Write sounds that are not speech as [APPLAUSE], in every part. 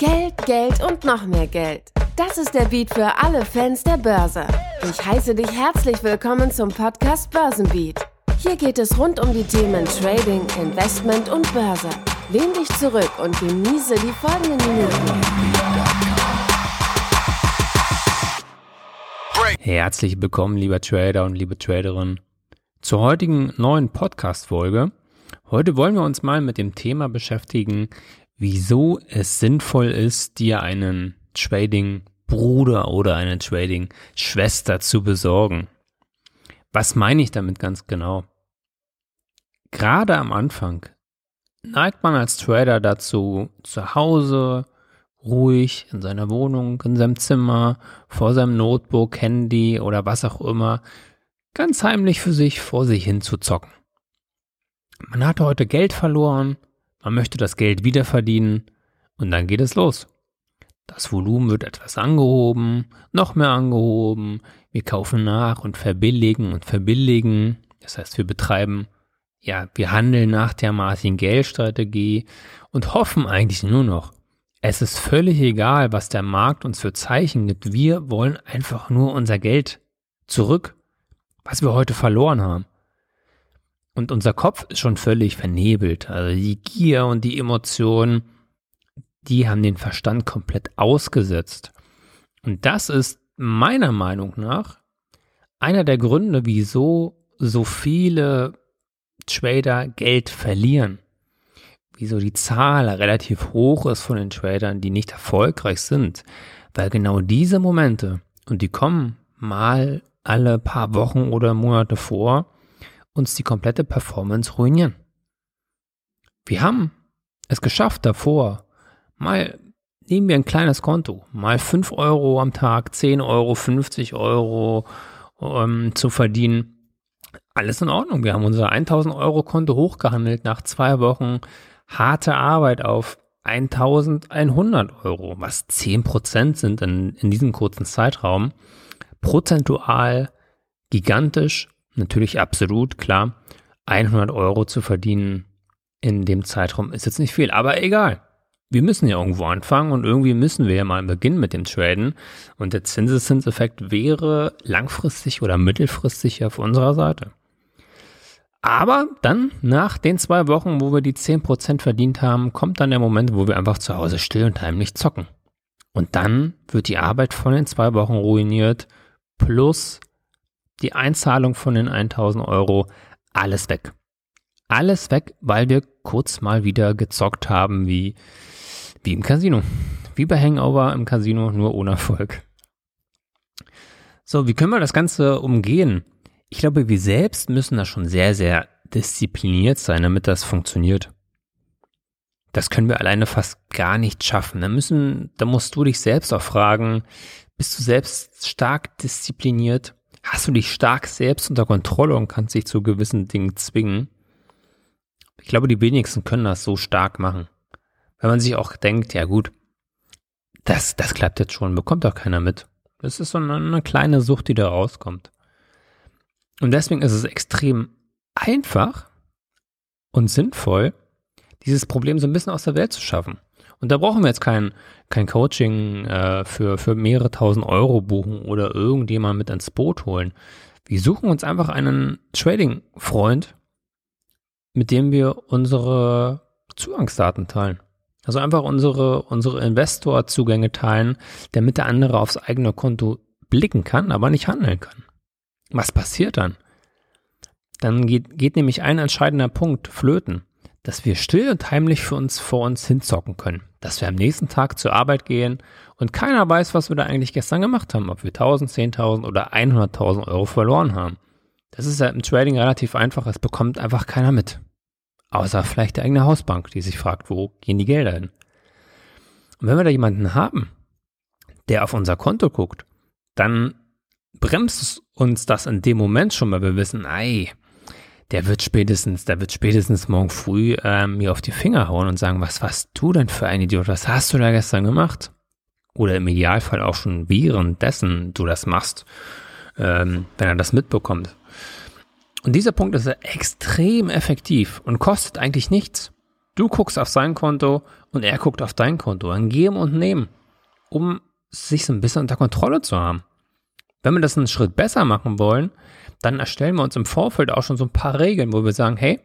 Geld, Geld und noch mehr Geld. Das ist der Beat für alle Fans der Börse. Ich heiße dich herzlich willkommen zum Podcast Börsenbeat. Hier geht es rund um die Themen Trading, Investment und Börse. Lehn dich zurück und genieße die folgenden Minuten. Herzlich willkommen, lieber Trader und liebe Traderin, zur heutigen neuen Podcast-Folge. Heute wollen wir uns mal mit dem Thema beschäftigen, wieso es sinnvoll ist, dir einen Trading-Bruder oder eine Trading-Schwester zu besorgen. Was meine ich damit ganz genau? Gerade am Anfang neigt man als Trader dazu, zu Hause ruhig in seiner Wohnung, in seinem Zimmer, vor seinem Notebook, Handy oder was auch immer, ganz heimlich für sich vor sich hin zu zocken. Man hat heute Geld verloren, man möchte das Geld wieder verdienen und dann geht es los. Das Volumen wird etwas angehoben, noch mehr angehoben. Wir kaufen nach und verbilligen und verbilligen. Das heißt, wir betreiben, ja, wir handeln nach der Martin-Geld-Strategie und hoffen eigentlich nur noch, es ist völlig egal, was der Markt uns für Zeichen gibt. Wir wollen einfach nur unser Geld zurück, was wir heute verloren haben. Und unser Kopf ist schon völlig vernebelt. Also die Gier und die Emotionen, die haben den Verstand komplett ausgesetzt. Und das ist meiner Meinung nach einer der Gründe, wieso so viele Trader Geld verlieren. Wieso die Zahl relativ hoch ist von den Tradern, die nicht erfolgreich sind. Weil genau diese Momente, und die kommen mal alle paar Wochen oder Monate vor, uns die komplette Performance ruinieren. Wir haben es geschafft davor, mal nehmen wir ein kleines Konto, mal 5 Euro am Tag, 10 Euro, 50 Euro ähm, zu verdienen. Alles in Ordnung. Wir haben unser 1000 Euro Konto hochgehandelt nach zwei Wochen harte Arbeit auf 1100 Euro, was 10% sind in, in diesem kurzen Zeitraum. Prozentual gigantisch natürlich absolut, klar, 100 Euro zu verdienen in dem Zeitraum ist jetzt nicht viel, aber egal. Wir müssen ja irgendwo anfangen und irgendwie müssen wir ja mal beginnen mit dem Traden. Und der Zinseszinseffekt wäre langfristig oder mittelfristig auf unserer Seite. Aber dann, nach den zwei Wochen, wo wir die 10% verdient haben, kommt dann der Moment, wo wir einfach zu Hause still und heimlich zocken. Und dann wird die Arbeit von den zwei Wochen ruiniert, plus die Einzahlung von den 1000 Euro, alles weg. Alles weg, weil wir kurz mal wieder gezockt haben, wie, wie im Casino. Wie bei Hangover im Casino, nur ohne Erfolg. So, wie können wir das Ganze umgehen? Ich glaube, wir selbst müssen da schon sehr, sehr diszipliniert sein, damit das funktioniert. Das können wir alleine fast gar nicht schaffen. Da müssen, da musst du dich selbst auch fragen, bist du selbst stark diszipliniert? Hast du dich stark selbst unter Kontrolle und kannst dich zu gewissen Dingen zwingen. Ich glaube, die wenigsten können das so stark machen. Weil man sich auch denkt, ja gut, das, das klappt jetzt schon, bekommt doch keiner mit. Das ist so eine, eine kleine Sucht, die da rauskommt. Und deswegen ist es extrem einfach und sinnvoll, dieses Problem so ein bisschen aus der Welt zu schaffen. Und da brauchen wir jetzt kein, kein Coaching äh, für, für mehrere tausend Euro buchen oder irgendjemand mit ins Boot holen. Wir suchen uns einfach einen Trading-Freund, mit dem wir unsere Zugangsdaten teilen. Also einfach unsere, unsere Investorzugänge teilen, damit der andere aufs eigene Konto blicken kann, aber nicht handeln kann. Was passiert dann? Dann geht, geht nämlich ein entscheidender Punkt flöten dass wir still und heimlich für uns vor uns hinzocken können. Dass wir am nächsten Tag zur Arbeit gehen und keiner weiß, was wir da eigentlich gestern gemacht haben, ob wir 1000, 10.000 oder 100.000 Euro verloren haben. Das ist ja im Trading relativ einfach, es bekommt einfach keiner mit. Außer vielleicht der eigene Hausbank, die sich fragt, wo gehen die Gelder hin? Und wenn wir da jemanden haben, der auf unser Konto guckt, dann bremst uns das in dem Moment schon, weil wir wissen, ey, der wird spätestens, der wird spätestens morgen früh äh, mir auf die Finger hauen und sagen, was warst du denn für ein Idiot? Was hast du da gestern gemacht? Oder im Idealfall auch schon währenddessen du das machst, ähm, wenn er das mitbekommt. Und dieser Punkt ist extrem effektiv und kostet eigentlich nichts. Du guckst auf sein Konto und er guckt auf dein Konto. Ein Geben und Nehmen, um sich so ein bisschen unter Kontrolle zu haben. Wenn wir das einen Schritt besser machen wollen, dann erstellen wir uns im Vorfeld auch schon so ein paar Regeln, wo wir sagen, hey,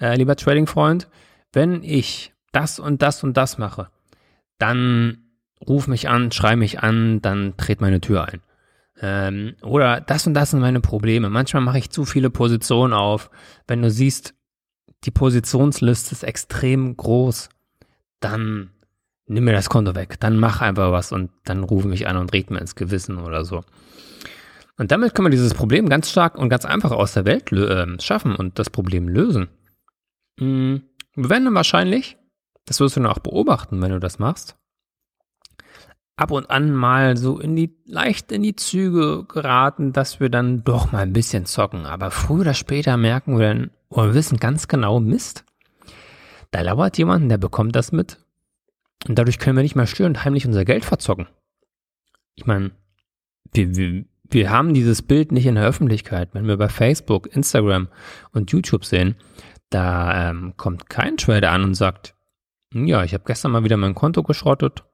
äh, lieber Trading-Freund, wenn ich das und das und das mache, dann ruf mich an, schrei mich an, dann dreht meine Tür ein. Ähm, oder das und das sind meine Probleme. Manchmal mache ich zu viele Positionen auf. Wenn du siehst, die Positionsliste ist extrem groß, dann nimm mir das Konto weg. Dann mach einfach was und dann ruf mich an und red mir ins Gewissen oder so. Und damit können wir dieses Problem ganz stark und ganz einfach aus der Welt äh, schaffen und das Problem lösen. Mhm. Wir werden dann wahrscheinlich, das wirst du dann auch beobachten, wenn du das machst, ab und an mal so in die, leicht in die Züge geraten, dass wir dann doch mal ein bisschen zocken. Aber früher oder später merken wir dann, oder wir wissen ganz genau, Mist, da lauert jemand, der bekommt das mit. Und dadurch können wir nicht mehr still und heimlich unser Geld verzocken. Ich meine, wir, wir, wir haben dieses Bild nicht in der Öffentlichkeit. Wenn wir bei Facebook, Instagram und YouTube sehen, da ähm, kommt kein Trader an und sagt, ja, ich habe gestern mal wieder mein Konto geschrottet,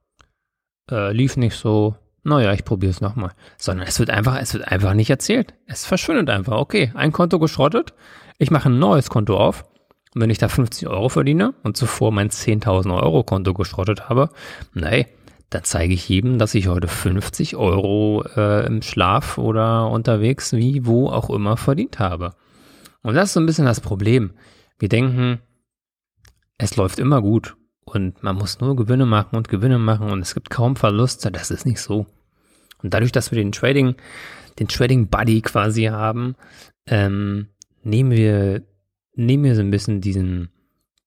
äh, lief nicht so, naja, ich probiere es nochmal. Sondern es wird einfach, es wird einfach nicht erzählt. Es verschwindet einfach. Okay, ein Konto geschrottet, ich mache ein neues Konto auf. Und wenn ich da 50 Euro verdiene und zuvor mein 10.000 Euro Konto geschrottet habe, nein, dann zeige ich jedem, dass ich heute 50 Euro äh, im Schlaf oder unterwegs, wie, wo auch immer verdient habe. Und das ist so ein bisschen das Problem. Wir denken, es läuft immer gut und man muss nur Gewinne machen und Gewinne machen und es gibt kaum Verluste. Das ist nicht so. Und dadurch, dass wir den Trading, den Trading Buddy quasi haben, ähm, nehmen wir, nehmen wir so ein bisschen diesen,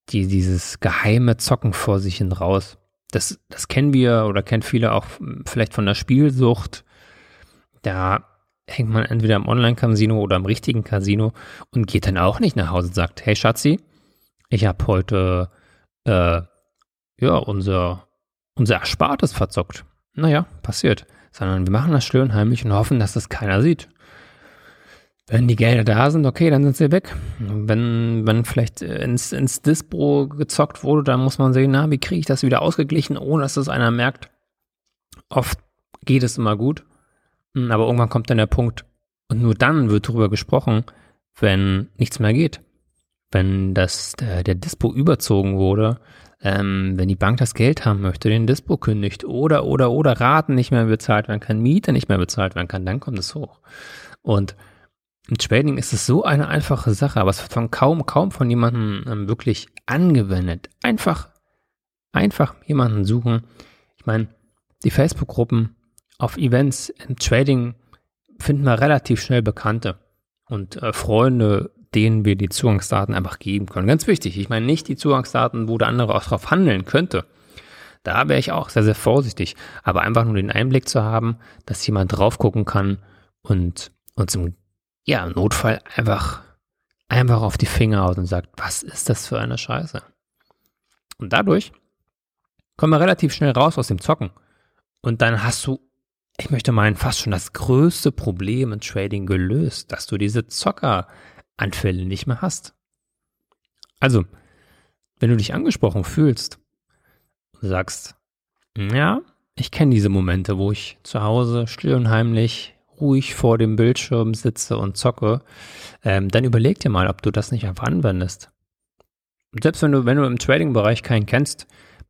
die, dieses geheime Zocken vor sich hin raus. Das, das kennen wir oder kennen viele auch vielleicht von der Spielsucht. Da hängt man entweder im Online-Casino oder im richtigen Casino und geht dann auch nicht nach Hause und sagt, hey Schatzi, ich habe heute äh, ja unser, unser Erspartes verzockt. Naja, passiert. Sondern wir machen das und heimlich und hoffen, dass das keiner sieht. Wenn die Gelder da sind, okay, dann sind sie weg. Wenn, wenn vielleicht ins, ins Dispro gezockt wurde, dann muss man sehen, na, wie kriege ich das wieder ausgeglichen, ohne dass das einer merkt. Oft geht es immer gut, hm, aber irgendwann kommt dann der Punkt, und nur dann wird darüber gesprochen, wenn nichts mehr geht. Wenn das, der, der Dispo überzogen wurde, ähm, wenn die Bank das Geld haben möchte, den Dispo kündigt oder, oder, oder Raten nicht mehr bezahlt werden kann, Miete nicht mehr bezahlt werden kann, dann kommt es hoch. Und im Trading ist es so eine einfache Sache, aber es wird von kaum, kaum von jemandem ähm, wirklich angewendet. Einfach, einfach jemanden suchen. Ich meine, die Facebook-Gruppen auf Events im Trading finden wir relativ schnell Bekannte und äh, Freunde, denen wir die Zugangsdaten einfach geben können. Ganz wichtig, ich meine nicht die Zugangsdaten, wo der andere auch drauf handeln könnte. Da wäre ich auch sehr, sehr vorsichtig. Aber einfach nur den Einblick zu haben, dass jemand drauf gucken kann und uns im ja, im Notfall einfach, einfach auf die Finger haut und sagt, was ist das für eine Scheiße? Und dadurch kommen wir relativ schnell raus aus dem Zocken. Und dann hast du, ich möchte meinen, fast schon das größte Problem im Trading gelöst, dass du diese Zockeranfälle nicht mehr hast. Also, wenn du dich angesprochen fühlst und sagst, ja, ich kenne diese Momente, wo ich zu Hause still und heimlich ruhig vor dem Bildschirm sitze und zocke, ähm, dann überleg dir mal, ob du das nicht einfach anwendest. selbst wenn du, wenn du im Trading-Bereich keinen kennst,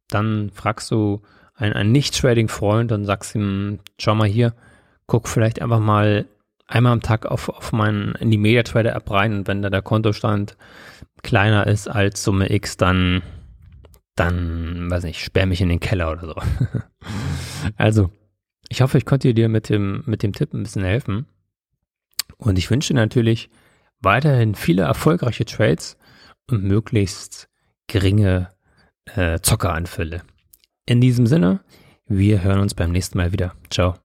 dann fragst du einen, einen Nicht-Trading-Freund und sagst ihm, schau mal hier, guck vielleicht einfach mal einmal am Tag auf, auf meinen, in die MediaTrader-App rein und wenn da der Kontostand kleiner ist als Summe X, dann, dann, weiß nicht, sperr mich in den Keller oder so. [LAUGHS] also, ich hoffe, ich konnte dir mit dem, mit dem Tipp ein bisschen helfen. Und ich wünsche natürlich weiterhin viele erfolgreiche Trades und möglichst geringe äh, Zockeranfälle. In diesem Sinne, wir hören uns beim nächsten Mal wieder. Ciao.